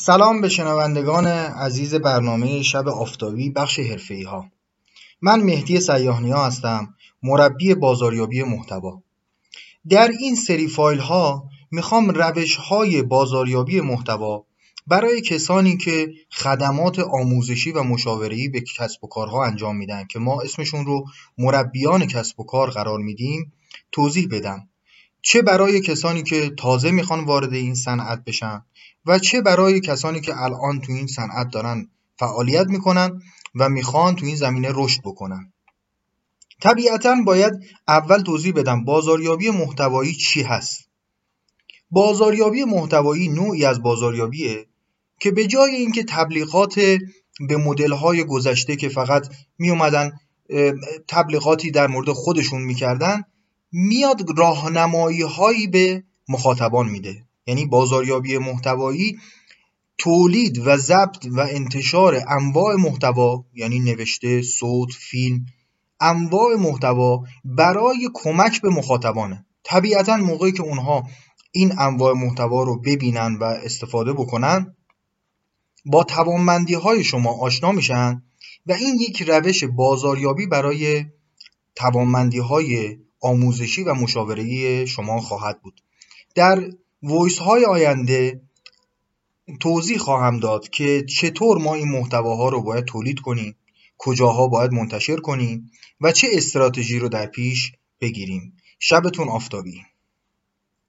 سلام به شنوندگان عزیز برنامه شب آفتابی بخش حرفه‌ای ها من مهدی سیاهنیا هستم مربی بازاریابی محتوا. در این سری فایل ها می‌خوام روش های بازاریابی محتوا برای کسانی که خدمات آموزشی و مشاوره‌ای به کسب و کارها انجام میدن که ما اسمشون رو مربیان کسب و کار قرار میدیم توضیح بدم. چه برای کسانی که تازه می‌خوان وارد این صنعت بشن و چه برای کسانی که الان تو این صنعت دارن فعالیت می‌کنن و می‌خوان تو این زمینه رشد بکنن. طبیعتا باید اول توضیح بدم بازاریابی محتوایی چی هست. بازاریابی محتوایی نوعی از بازاریابیه که به جای اینکه تبلیغات به مدل‌های گذشته که فقط می اومدن تبلیغاتی در مورد خودشون می‌کردن میاد راهنمایی هایی به مخاطبان میده. یعنی بازاریابی محتوایی تولید و ضبط و انتشار انواع محتوا یعنی نوشته صوت فیلم انواع محتوا برای کمک به مخاطبانه. طبیعتا موقعی که اونها این انواع محتوا رو ببینن و استفاده بکنن با توانمندی های شما آشنا میشن و این یک روش بازاریابی برای توانمندی های آموزشی و مشاوره‌ای شما خواهد بود. در وایس های آینده توضیح خواهم داد که چطور ما این محتواها رو باید تولید کنیم کجاها باید منتشر کنیم و چه استراتژی رو در پیش بگیریم. شبتون آفتابی.